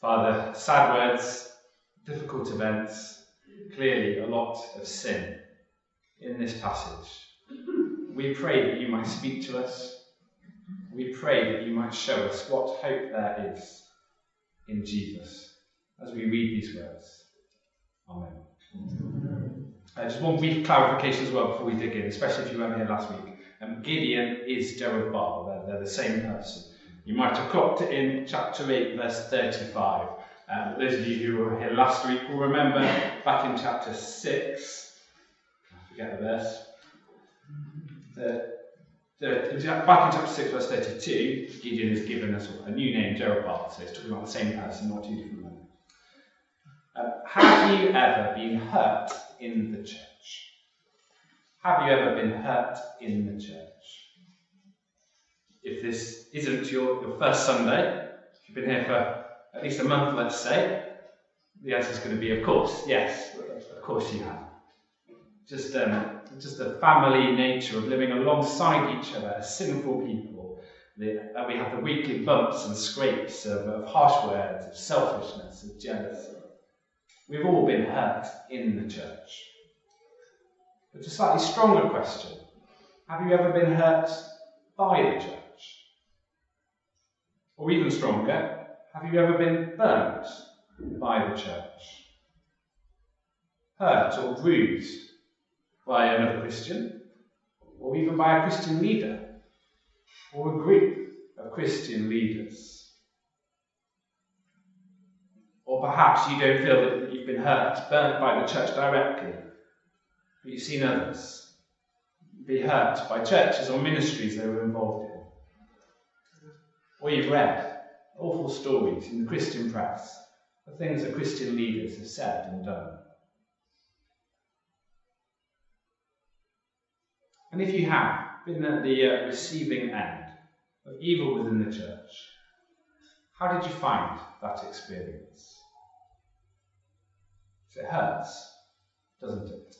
Father, sad words, difficult events, clearly a lot of sin in this passage. We pray that you might speak to us. We pray that you might show us what hope there is in Jesus as we read these words. Amen. Uh, just one brief clarification as well before we dig in, especially if you weren't here last week. Um, Gideon is Jerubbaal, they're, they're the same person. You might have clocked it in chapter 8, verse 35. Um, those of you who were here last week will remember back in chapter 6, I forget the verse, the, the, back in chapter 6, verse 32, Gideon is given a, a new name, Jerubbaal, so it's talking about the same person, not two different men. Uh, have you ever been hurt in the church? Have you ever been hurt in the church? If this isn't your, your first Sunday, if you've been here for at least a month, let's say, the answer is going to be, of course, yes, of course you have. Just, um, just the family nature of living alongside each other as sinful people. Uh, we have the weekly bumps and scrapes of, of harsh words, of selfishness, of jealousy. We've all been hurt in the church. But a slightly stronger question have you ever been hurt by the church? Or even stronger, have you ever been burnt by the church? Hurt or bruised by another Christian? Or even by a Christian leader? Or a group of Christian leaders? Or perhaps you don't feel that you've been hurt, burnt by the church directly, but you've seen others be hurt by churches or ministries they were involved in. Or you've read awful stories in the Christian press of things that Christian leaders have said and done. And if you have been at the uh, receiving end of evil within the church, how did you find that experience? It hurts, doesn't it?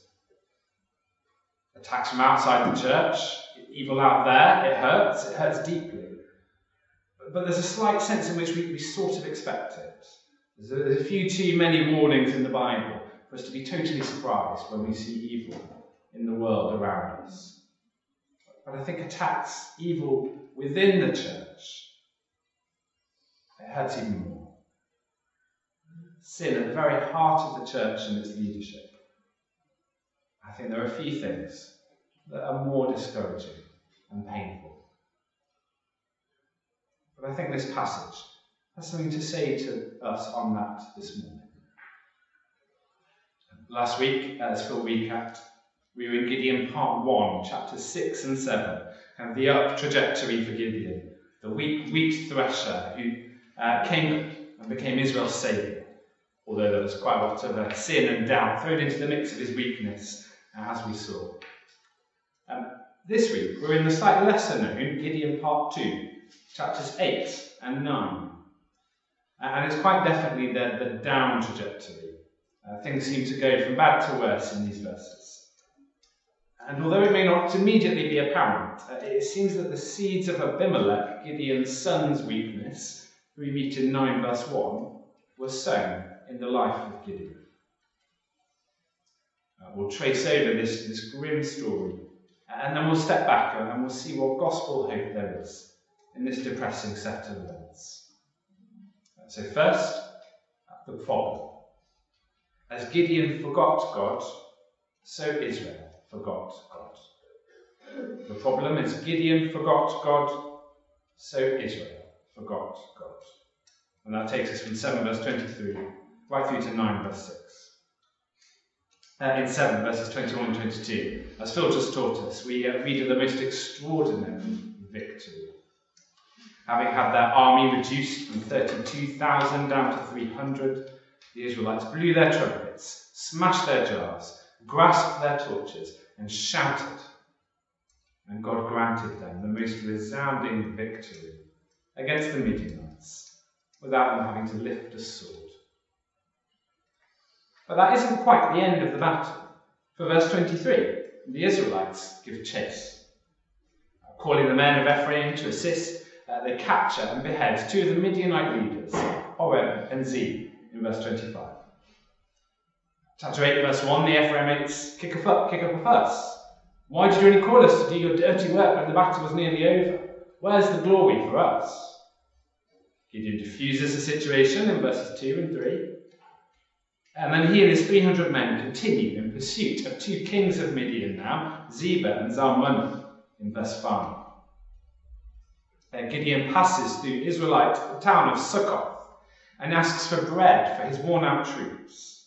Attacks from outside the church, evil out there, it hurts, it hurts deeply. But there's a slight sense in which we, we sort of expect it. There's a, there's a few too many warnings in the Bible for us to be totally surprised when we see evil in the world around us. But I think attacks evil within the church, it hurts even more sin at the very heart of the church and its leadership, I think there are a few things that are more discouraging and painful. But I think this passage has something to say to us on that this morning. Last week, as Phil recapped, we were in Gideon part 1, chapters 6 and 7, and the up trajectory for Gideon, the wheat, wheat thresher who uh, came and became Israel's saviour although there was quite a lot of uh, sin and doubt thrown into the mix of his weakness, as we saw. Um, this week, we're in the slightly lesser known Gideon Part 2, chapters 8 and 9. Uh, and it's quite definitely the, the down trajectory. Uh, things seem to go from bad to worse in these verses. And although it may not immediately be apparent, uh, it seems that the seeds of Abimelech, Gideon's son's weakness, who we meet in 9 verse 1, were sown in the life of Gideon. Uh, we'll trace over this, this grim story and then we'll step back and we'll see what gospel hope there is in this depressing set of events. So, first, the problem. As Gideon forgot God, so Israel forgot God. The problem is Gideon forgot God, so Israel forgot God. And that takes us from 7 verse 23 right through to 9, verse 6. Uh, in 7, verses 21 and 22, as Phil just taught us, we uh, read of the most extraordinary victory. Having had their army reduced from 32,000 down to 300, the Israelites blew their trumpets, smashed their jars, grasped their torches, and shouted. And God granted them the most resounding victory against the Midianites without them having to lift a sword. But that isn't quite the end of the battle. For verse 23, the Israelites give chase. Calling the men of Ephraim to assist, uh, they capture and behead two of the Midianite leaders, Oreb and and Zeeb in verse 25. Chapter 8, verse 1, the Ephraimites kick, a kick up a fuss. Why did you only call us to do your dirty work when the battle was nearly over? Where's the glory for us? Gideon diffuses the situation in verses 2 and 3. And then he and his 300 men continue in pursuit of two kings of Midian now, Zebah and Zalmunna, in verse 5. Uh, Gideon passes through Israelite town of Succoth and asks for bread for his worn out troops.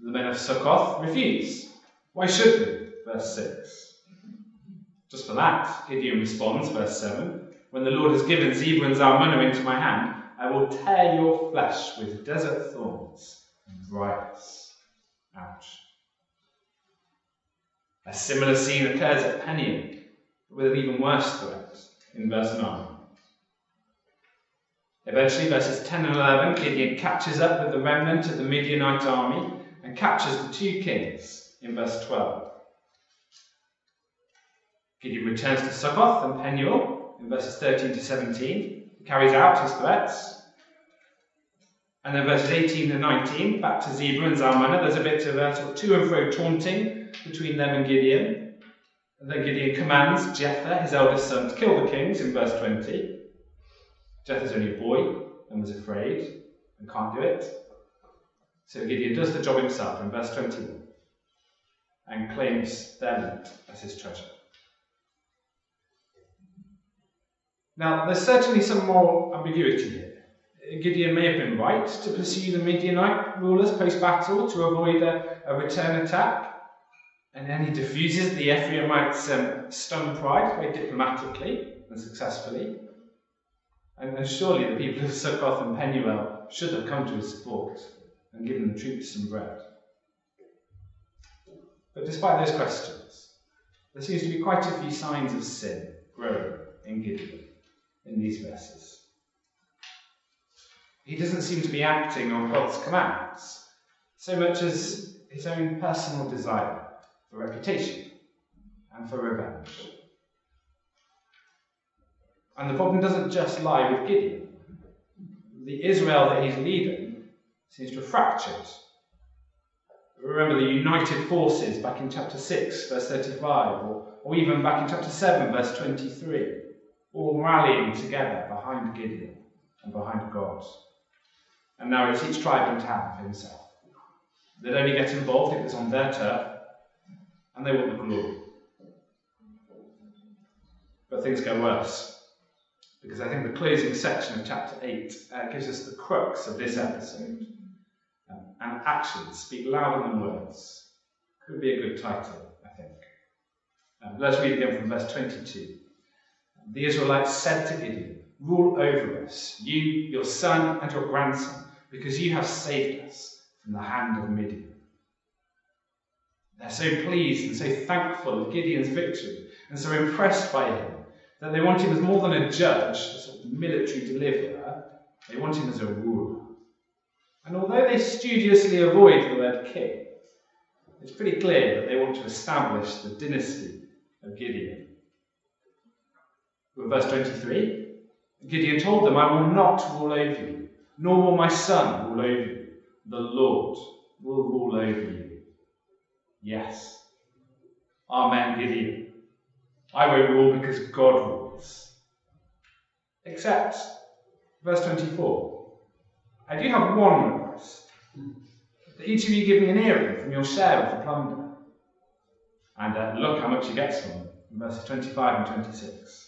The men of Succoth refuse. Why should we? Verse 6. Just for that, Gideon responds, verse 7 When the Lord has given Zebah and Zalmunna into my hand, I will tear your flesh with desert thorns and briars. Ouch. A similar scene occurs at Peniel, with an even worse threat in verse 9. Eventually, verses 10 and 11, Gideon catches up with the remnant of the Midianite army and captures the two kings in verse 12. Gideon returns to Succoth and Penuel in verses 13 to 17. He carries out his threats. And then verses 18 and 19, back to Zebah and Zalmunna, there's a bit of a sort of to and fro taunting between them and Gideon. Then Gideon commands Jether, his eldest son, to kill the kings in verse 20. Jether's only a boy and was afraid and can't do it. So Gideon does the job himself in verse 21 and claims their land as his treasure. Now, there's certainly some more ambiguity here. Gideon may have been right to pursue the Midianite rulers post battle to avoid a, a, return attack. And then he diffuses the Ephraimites' um, stun pride very diplomatically and successfully. And, and surely the people of Succoth and Penuel should have come to his support and given the troops some bread. But despite those questions, there seems to be quite a few signs of sin growing in Gideon in these verses. He doesn't seem to be acting on God's commands so much as his own personal desire for reputation and for revenge. And the problem doesn't just lie with Gideon. The Israel that he's leading seems to have fractured. Remember the united forces back in chapter 6, verse 35, or, or even back in chapter 7, verse 23 all rallying together behind Gideon and behind God. And now it's each tribe and town for himself. They'd only get involved if it's on their turf, and they want the glory. But things go worse, because I think the closing section of chapter 8 uh, gives us the crux of this episode. Um, and actions speak louder than words. Could be a good title, I think. Um, let's read again from verse 22 the Israelites said to Gideon, Rule over us, you, your son, and your grandson, because you have saved us from the hand of Midian. They're so pleased and so thankful of Gideon's victory and so impressed by him that they want him as more than a judge, a sort of military deliverer, they want him as a ruler. And although they studiously avoid the word king, it's pretty clear that they want to establish the dynasty of Gideon verse 23, Gideon told them, I will not rule over you, nor will my son rule over you. The Lord will rule over you. Yes. Amen, Gideon. I won't rule because God rules. Except, verse 24, I do have one request. That each of you give me an earring from your share of the plunder. And uh, look how much he gets from them, verses 25 and 26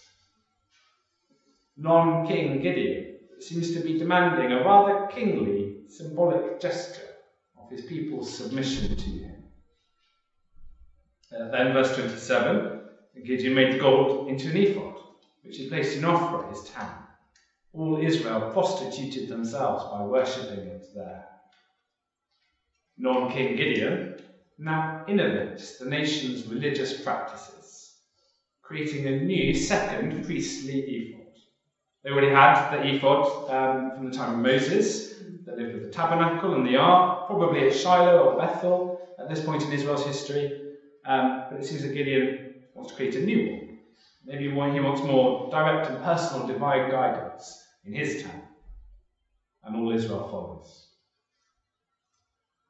non king Gideon seems to be demanding a rather kingly, symbolic gesture of his people's submission to him. Uh, then, verse 27 Gideon made gold into an ephod, which he placed in Ophrah, his town. All Israel prostituted themselves by worshipping it there. Non king Gideon now innovates the nation's religious practices, creating a new second priestly ephod. They already had the ephod um, from the time of Moses. They lived with the tabernacle and the ark, probably at Shiloh or Bethel at this point in Israel's history. Um, but it seems that Gideon wants to create a new one. Maybe he wants more direct and personal divine guidance in his time. and all Israel follows.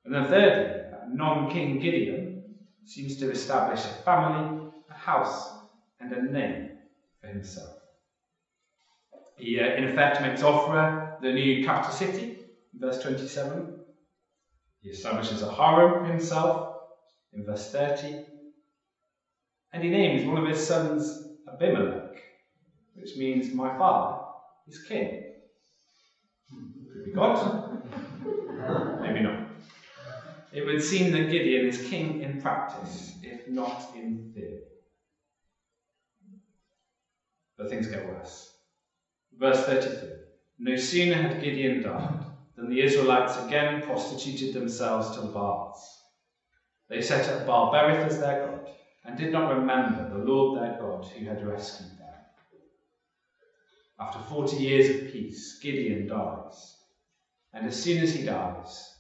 And then thirdly, non-king Gideon seems to establish a family, a house, and a name for himself. He, uh, in effect, makes Ophrah the new capital city, verse 27. He establishes a harem for himself, in verse 30. And he names one of his sons Abimelech, which means my father is king. Could be God. Maybe not. It would seem that Gideon is king in practice, if not in theory. But things get worse. Verse 33 No sooner had Gideon died than the Israelites again prostituted themselves to the Baals. They set up Baal Berith as their god and did not remember the Lord their God who had rescued them. After 40 years of peace, Gideon dies. And as soon as he dies,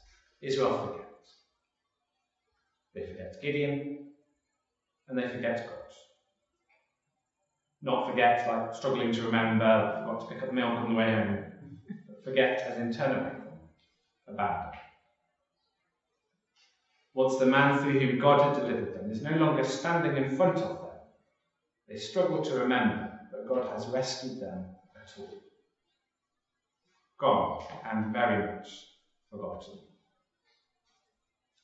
Israel forgets. They forget Gideon and they forget God. Not forget like struggling to remember, forgot to pick up milk on the way home. But forget as in turn away from, abandon. Once the man through whom God had delivered them is no longer standing in front of them, they struggle to remember that God has rescued them at all. Gone and very much forgotten.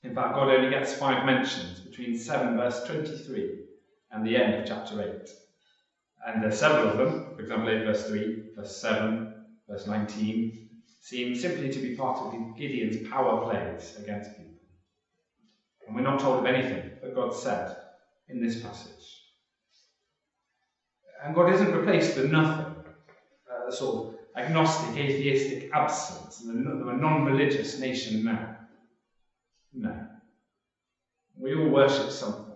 In fact, God only gets five mentions between 7 verse 23 and the end of chapter 8. And there are several of them, for example, 8 verse 3, verse 7, verse 19, seem simply to be part of Gideon's power plays against people. And we're not told of anything that God said in this passage. And God isn't replaced with nothing, uh, sort of agnostic, atheistic absence, of a non religious nation now. No. We all worship something,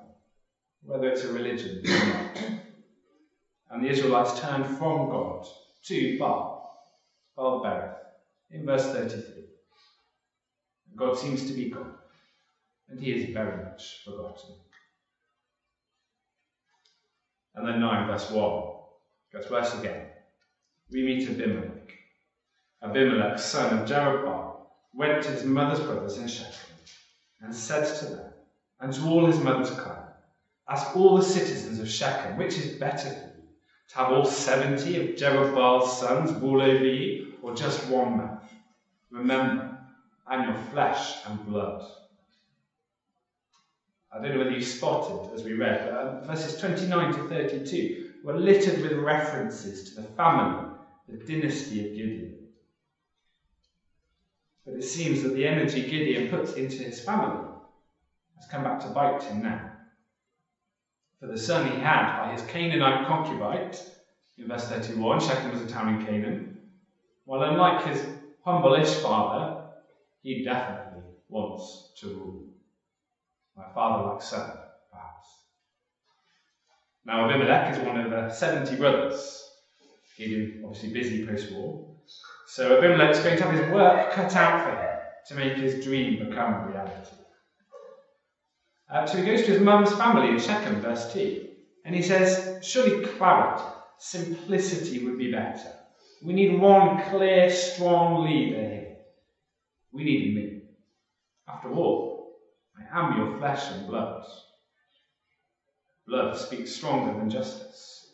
whether it's a religion or not. And the Israelites turned from God to Baal, Baal Berith, in verse 33. God seems to be God and he is very much forgotten. And then 9, verse 1, gets worse again. We meet Abimelech. Abimelech, son of Jerubbaal, went to his mother's brothers in Shechem and said to them, and to all his mother's clan, Ask all the citizens of Shechem, which is better for you, to have all seventy of Jerubbaal's sons rule over you, or just one man? Remember, I'm your flesh and blood. I don't know whether you spotted as we read, but um, verses 29 to 32 were littered with references to the family, the dynasty of Gideon. But it seems that the energy Gideon puts into his family has come back to bite him now. For the son he had by his Canaanite concubine, in verse 31, Shechem was a town in Canaan, while unlike his humble-ish father, he definitely wants to rule my father like son, perhaps. Now, Abimelech is one of the 70 brothers. Gideon, obviously busy post war. So Abimelech's going to have his work cut out for him to make his dream become reality. Uh, so he goes to his mum's family in Shechem, verse 2, and he says, Surely clarity, simplicity would be better. We need one clear, strong leader here. We need me. After all, am your flesh and blood. Blood speaks stronger than justice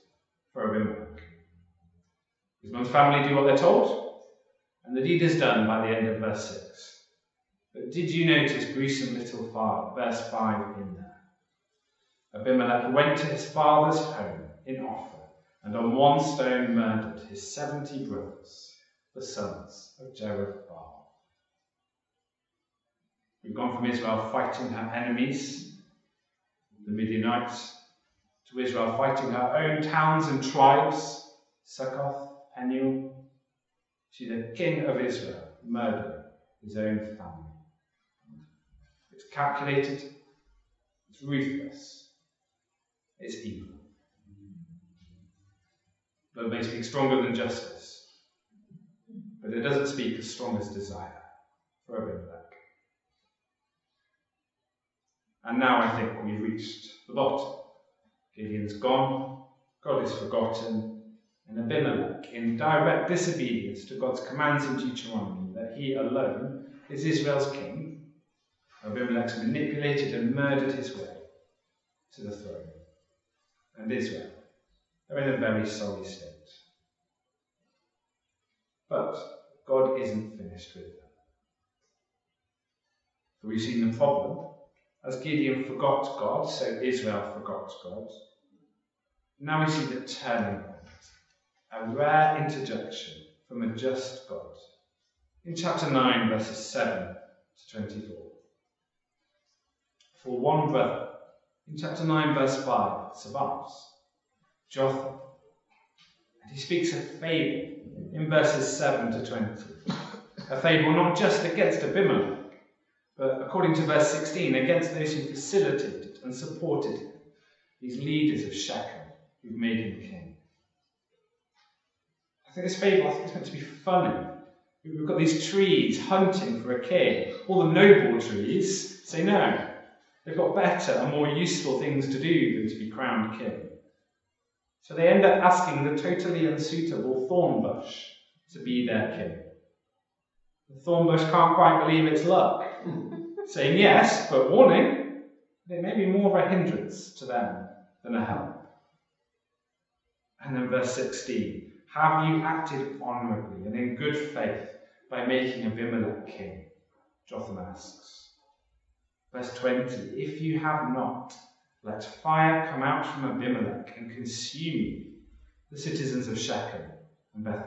for Abimelech. His family do what they're told, and the deed is done by the end of verse 6. But did you notice gruesome little five, verse 5 in there? Abimelech went to his father's home in Ophrah, and on one stone murdered his seventy brothers, the sons of Jerubbaal. We've gone from Israel fighting her enemies, the Midianites, to Israel fighting her own towns and tribes, Succoth, Penuel. She's the king of Israel, murdering his own family. It's calculated, it's ruthless, it's evil. Blood may speak stronger than justice, but it doesn't speak as strong as desire for Abimelech. And now I think we've reached the bottom. Gideon's gone, God is forgotten, and Abimelech, in direct disobedience to God's commands in Deuteronomy that he alone is Israel's king, Abimelech manipulated and murdered his way to the throne. And Israel are in a very sorry state. But God isn't finished with them. We've seen the problem. As Gideon forgot God, so Israel forgot God. Now we see the turning point, a rare interjection from a just God. In chapter 9, verses 7 to 24. For one brother, in chapter 9, verse 5, survives Jotham. And he speaks a fable in verses 7 to 20. A fable not just against Abimelech, but according to verse 16, against those who facilitated and supported him, these leaders of Shechem who've made him king. I think this fable I think it's meant to be funny. We've got these trees hunting for a king. All the noble trees say no. They've got better and more useful things to do than to be crowned king. So they end up asking the totally unsuitable thorn bush to be their king. The thorn bush can't quite believe its luck, saying yes, but warning, it may be more of a hindrance to them than a help. And then verse 16 Have you acted honourably and in good faith by making Abimelech king? Jotham asks. Verse 20 If you have not, let fire come out from Abimelech and consume the citizens of Shechem and Beth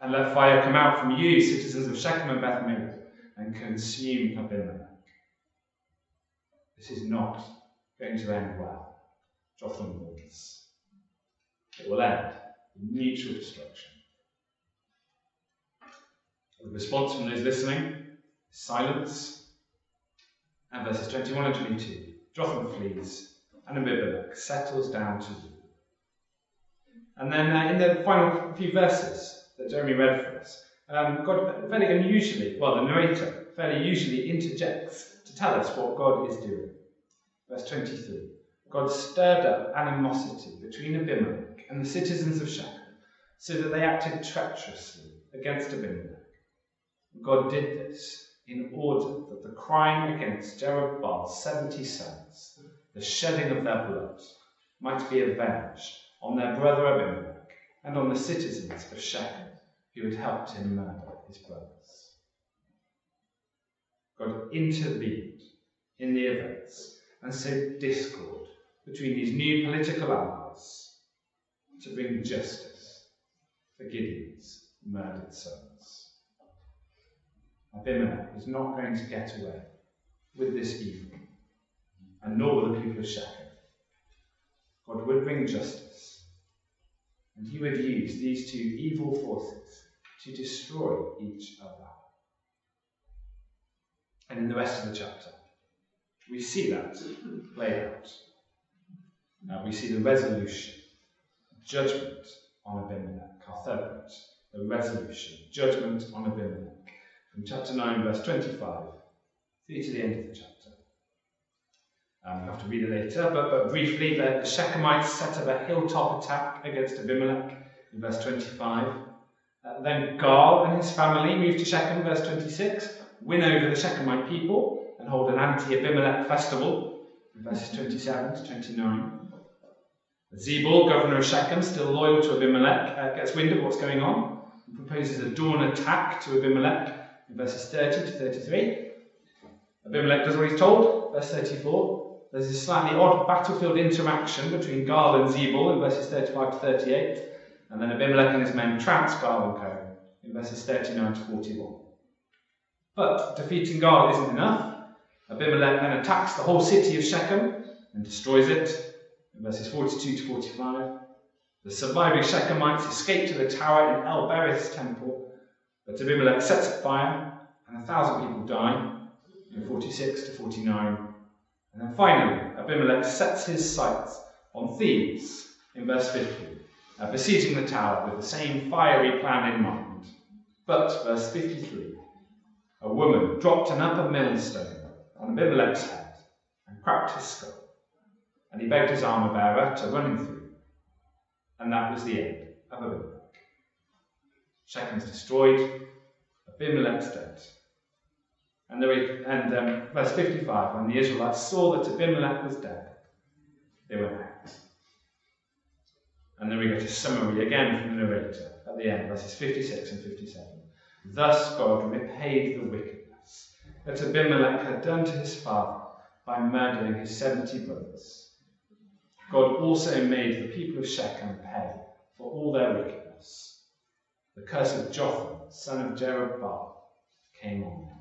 And let fire come out from you, citizens of Shechem and Beth and consume Abimelech. This is not going to end well, Jotham warns. It will end in mutual destruction. The response from those listening silence and verses 21 and 22. Jotham flees, and Abimelech settles down to rule. And then uh, in the final few verses that Jeremy read for us, um, God fairly unusually, well, the narrator fairly usually interjects to tell us what God is doing. Verse 23 God stirred up animosity between Abimelech and the citizens of Shechem, so that they acted treacherously against Abimelech. God did this in order that the crime against Jerubbaal's seventy sons, the shedding of their blood, might be avenged on their brother Abimelech and on the citizens of Shechem who had helped him murder his brothers. God intervened in the events and sowed discord between these new political allies to bring justice for Gideon's murdered sons. Abimelech was not going to get away with this evil, and nor will the people of Shechem. God would bring justice, and he would use these two evil forces to destroy each other. And in the rest of the chapter, we see that played out. Now we see the resolution, judgment on Abimelech, our the resolution, judgment on Abimelech from chapter 9, verse 25, through to the end of the chapter. Um, you have to read it later, but, but briefly, the, the Shechemites set up a hilltop attack against Abimelech in verse 25. Uh, then Gaal and his family move to Shechem, verse 26, win over the Shechemite people, and hold an anti Abimelech festival in verses 27 to 29. Zebul, governor of Shechem, still loyal to Abimelech, uh, gets wind of what's going on and proposes a dawn attack to Abimelech in verses 30 to 33. Abimelech does what he's told, verse 34. There's this slightly odd battlefield interaction between Gaal and Zebul in verses 35 to 38, and then Abimelech and his men trounce Gaal and Co. in verses 39 to 41. But defeating Gaal isn't enough. Abimelech then attacks the whole city of Shechem and destroys it in verses 42 to 45. The surviving Shechemites escape to the tower in El Berith's temple but Abimelech sets a fire, and a thousand people die in 46 to 49. And then finally, Abimelech sets his sights on Thebez in verse 50, uh, besieging the tower with the same fiery plan in mind. But, verse 53, a woman dropped an upper millstone on Abimelech's head and cracked his skull, and he begged his armor bearer to run him through. And that was the end of Abimelech. Shechem's destroyed, Abimelech's dead. And, and um, verse 55, when the Israelites saw that Abimelech was dead, they went out. And then we get a summary again from the narrator at the end, verses 56 and 57. Thus God repaid the wickedness that Abimelech had done to his father by murdering his 70 brothers. God also made the people of Shechem pay for all their wickedness. The curse of Jotham, son of Jerubbaal, came on them.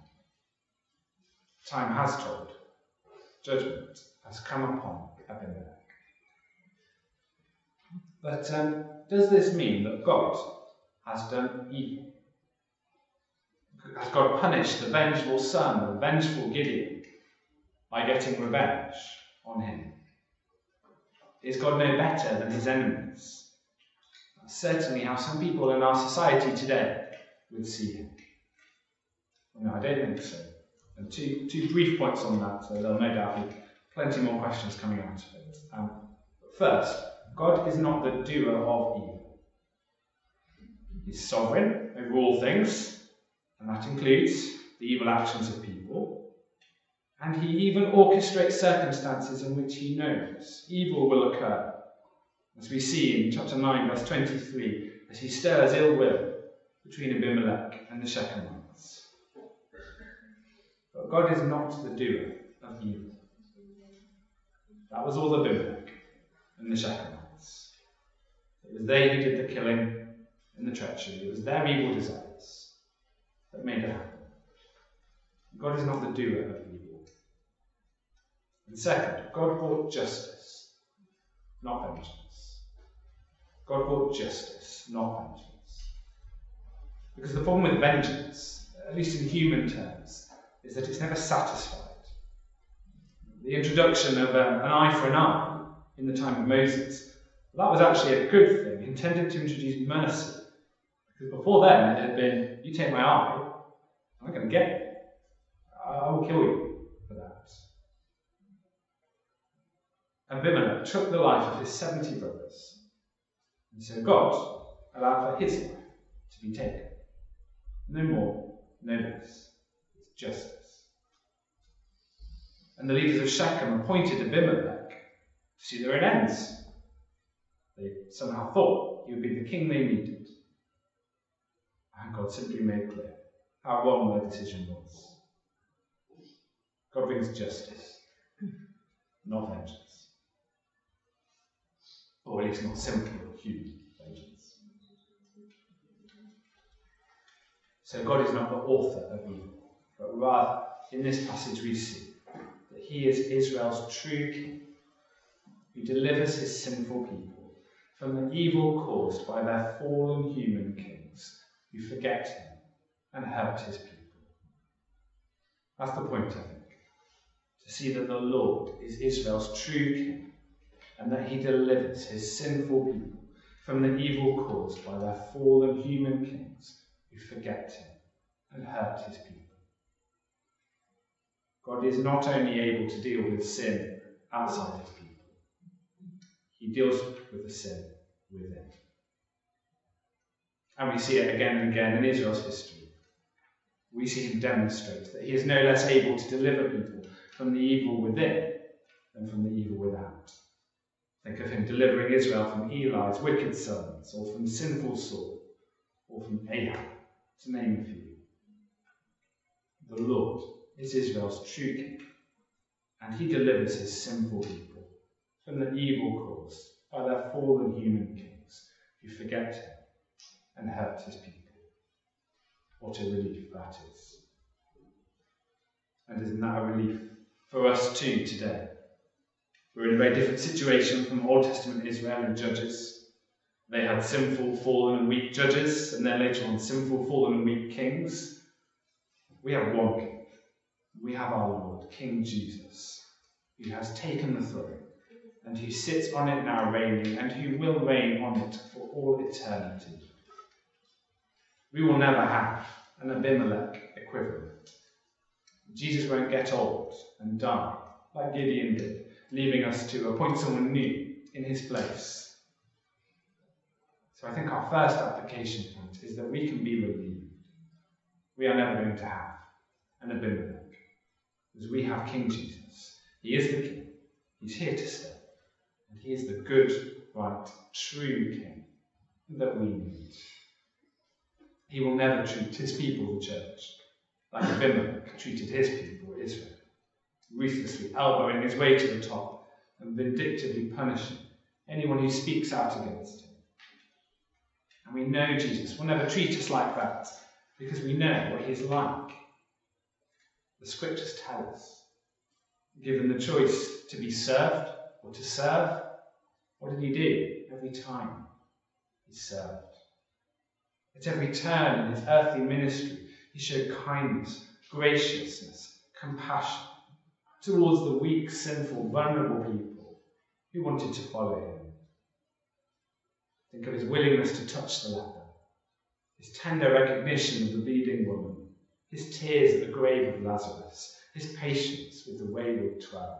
Time has told. Judgment has come upon Abimelech. But um, does this mean that God has done evil? Has God punished the vengeful son, the vengeful Gideon, by getting revenge on him? Is God no better than his enemies? That's certainly how some people in our society today would see him. No, I don't think so. Two, two brief points on that, so there'll no doubt be plenty more questions coming out of it. Um, first, God is not the doer of evil. He's sovereign over all things, and that includes the evil actions of people. And he even orchestrates circumstances in which he knows evil will occur. As we see in chapter 9, verse 23, as he stirs ill will between Abimelech and the Shechemites. God is not the doer of evil. That was all the Abimelech and the Shechemites. It was they who did the killing and the treachery. It was their evil desires that made it happen. God is not the doer of evil. And second, God brought justice, not vengeance. God brought justice, not vengeance. Because the problem with vengeance, at least in human terms, is that it's never satisfied. The introduction of um, an eye for an eye in the time of Moses, that was actually a good thing, intended to introduce mercy. Because before then, it had been, you take my eye, I'm going to get you. I will kill you for that. Abimelech took the life of his 70 brothers. And so God allowed for his life to be taken. No more, no less. Justice. And the leaders of Shechem appointed Abimelech to see their ends. They somehow thought he would be the king they needed. And God simply made clear how wrong their decision was. God brings justice, not vengeance. Or at least not simple human vengeance. So God is not the author of evil, rather, in this passage we see that he is Israel's true king, who delivers his sinful people from the evil caused by their fallen human kings who forget him and hurt his people. That's the point, I think. To see that the Lord is Israel's true king and that he delivers his sinful people from the evil caused by their fallen human kings who forget him and hurt his people. God is not only able to deal with sin outside his people, he deals with the sin within. And we see it again and again in Israel's history. We see him demonstrate that he is no less able to deliver people from the evil within than from the evil without. Think of him delivering Israel from Eli's wicked sons, or from sinful Saul, or from Ahab, to name a few. The Lord is Israel's true king, and he delivers his sinful people from the evil caused by their fallen human kings who forget him and hurt his people. What a relief that is. And isn't that a relief for us too today? We're in a very different situation from Old Testament Israel and Judges. They had sinful, fallen, and weak judges, and then later on, sinful, fallen, and weak kings. We have one king. We have our Lord, King Jesus, who has taken the throne and who sits on it now reigning, and who will reign on it for all eternity. We will never have an Abimelech equivalent. Jesus won't get old and die like Gideon did, leaving us to appoint someone new in his place. So I think our first application point is that we can be relieved. We are never going to have an Abimelech. Because we have King Jesus. He is the King. He's here to stay. And he is the good, right, true King that we need. He will never treat his people, the church, like Abimelech treated his people, Israel, ruthlessly elbowing his way to the top and vindictively punishing anyone who speaks out against him. And we know Jesus will never treat us like that because we know what he's like. The scriptures tell us. Given the choice to be served or to serve, what did he do every time? He served. At every turn in his earthly ministry, he showed kindness, graciousness, compassion towards the weak, sinful, vulnerable people who wanted to follow him. Think of his willingness to touch the leper, his tender recognition of the bleeding woman, his tears at the grave of Lazarus, his patience with the wayward twelve.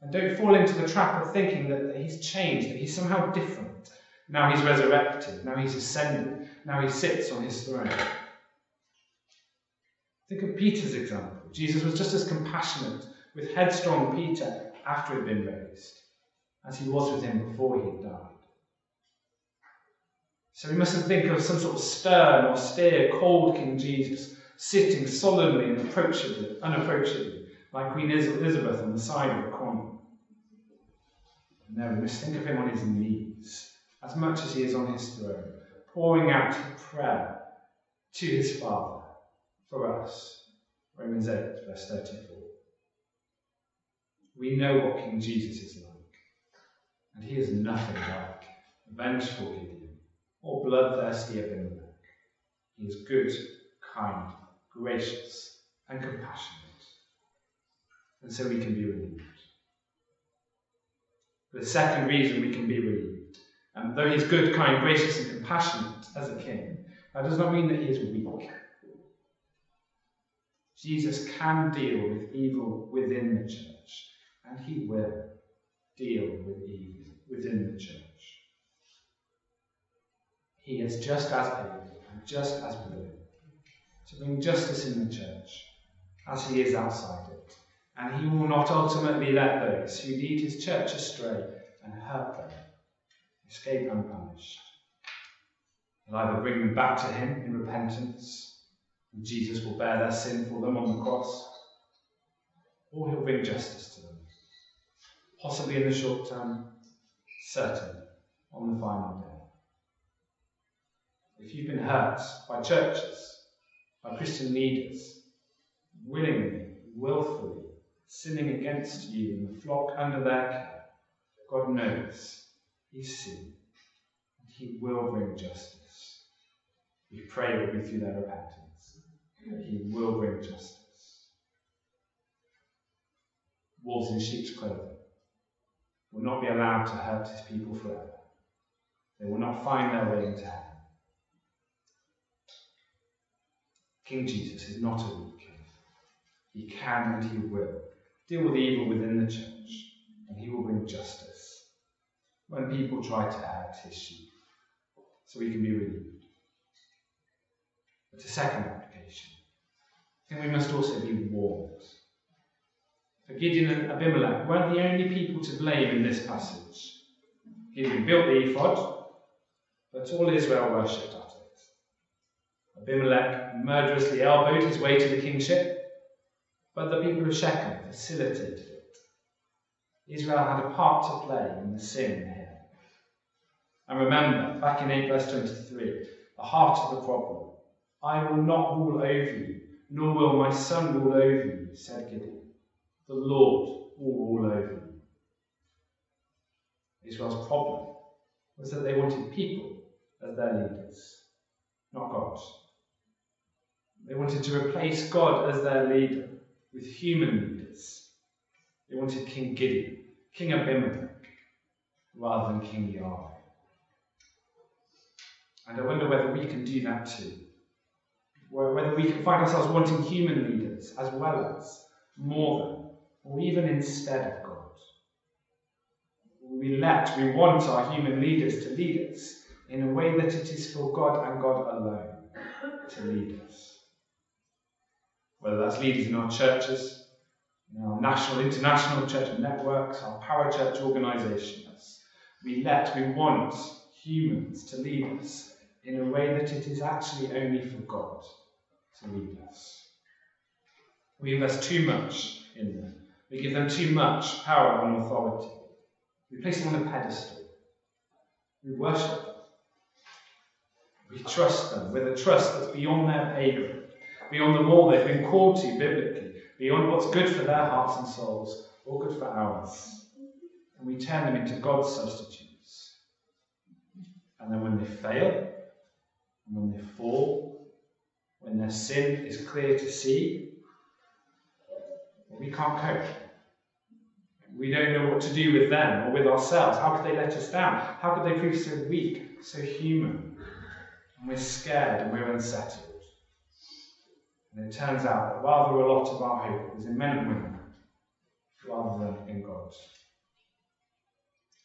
And don't fall into the trap of thinking that he's changed, that he's somehow different. Now he's resurrected, now he's ascended, now he sits on his throne. Think of Peter's example. Jesus was just as compassionate with headstrong Peter after he'd been raised as he was with him before he had died. So we mustn't think of some sort of stern, austere, cold King Jesus sitting solemnly and approachably, unapproachably, like Queen Elizabeth on the side of a coin. No, we must think of him on his knees, as much as he is on his throne, pouring out prayer to his Father for us. Romans 8, verse 34. We know what King Jesus is like, and he is nothing like a vengeful or bloodthirsty Abimelech. He is good, kind, gracious, and compassionate. And so we can be relieved. The second reason we can be relieved, and though he's good, kind, gracious, and compassionate as a king, that does not mean that he is weak. Jesus can deal with evil within the church, and he will deal with evil within the church. He is just as able and just as willing to bring justice in the church as he is outside it, and he will not ultimately let those who lead his church astray and hurt them escape unpunished. He'll either bring them back to him in repentance and Jesus will bear their sin for them on the cross, or he'll bring justice to them. Possibly in the short term, certain on the final day. If you've been hurt by churches, by Christian leaders, willingly, willfully, sinning against you and the flock under their care, God knows He's seen, and He will bring justice. We pray it will be through their repentance that he will bring justice. Wolves in sheep's clothing will not be allowed to hurt his people forever. They will not find their way into heaven. King Jesus is not a weak king. He can and he will deal with evil within the church, and he will bring justice when people try to hurt his sheep, so he can be relieved. But a second then we must also be warned. For Gideon and Abimelech weren't the only people to blame in this passage. Gideon built the ephod, but all Israel worshipped. Abimelech murderously elbowed his way to the kingship, but the people of Shechem facilitated it. Israel had a part to play in the sin here. And remember, back in 8 verse 23, the heart of the problem I will not rule over you nor will my son rule over you, said Gideon. The Lord will rule over you. Israel's problem was that they wanted people as their leaders, not God. They wanted to replace God as their leader with human leaders. They wanted King Gideon, King Abimelech, rather than King Yahweh. And I wonder whether we can do that too whether we can find ourselves wanting human leaders as well as, more than, or even instead of God. We let, we want our human leaders to lead us in a way that it is for God and God alone to lead us. Whether that's leaders in our churches, in our national, international church networks, our parachurch organisations, we let, we want humans to lead us in a way that it is actually only for God to lead us. We invest too much in them. We give them too much power and authority. We place them on a pedestal. We worship them. We trust them with a trust that's beyond their pay grade, beyond the law they've been called to biblically, beyond what's good for their hearts and souls or good for ours. And we turn them into God's substitutes. And then when they fail, and when they fall, when their sin is clear to see, we can't cope. We don't know what to do with them or with ourselves. How could they let us down? How could they prove so weak, so human? And we're scared and we're unsettled. And it turns out that rather a lot of our hope is in men and women rather than in God.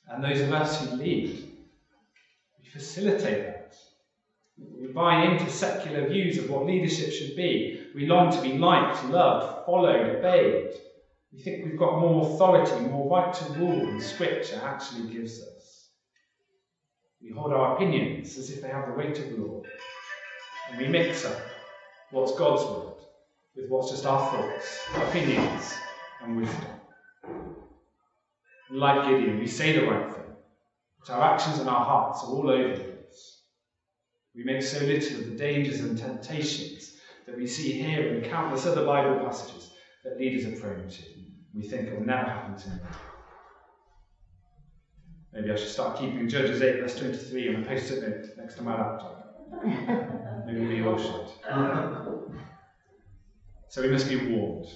And those of us who lead, we facilitate that. We buy into secular views of what leadership should be. We long to be liked, loved, followed, obeyed. We think we've got more authority, more right to rule than Scripture actually gives us. We hold our opinions as if they have the weight of law. And we mix up what's God's word with what's just our thoughts, opinions, and wisdom. Like Gideon, we say the right thing, but our actions and our hearts are all over the place. We make so little of the dangers and temptations that we see here and countless other Bible passages that leaders are prone to. We think it will never happen to me. Maybe I should start keeping Judges 8, verse 23 on a post it note next to my laptop. We all should. So we must be warned,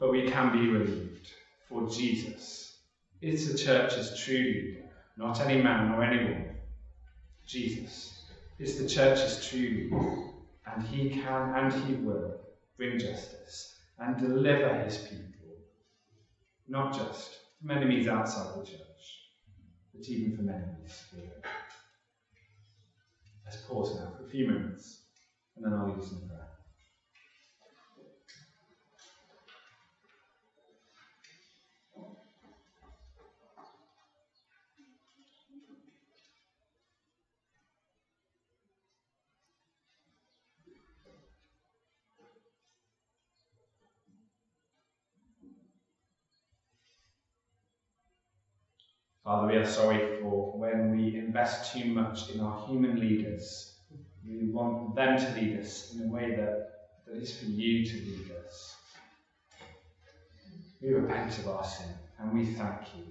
but we can be relieved, for Jesus is the church's true leader, not any man or any woman. Jesus is the church's true leader, and he can and he will bring justice and deliver his people, not just from enemies outside the church, but even from enemies within. Let's pause now for a few minutes, and then I'll lead us in prayer. Father, we are sorry for when we invest too much in our human leaders. We want them to lead us in a way that, that is for you to lead us. We repent of our sin and we thank you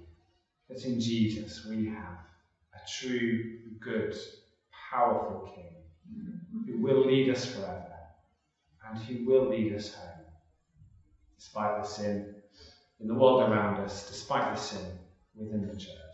that in Jesus we have a true, good, powerful King who will lead us forever and who will lead us home despite the sin in the world around us, despite the sin within the church.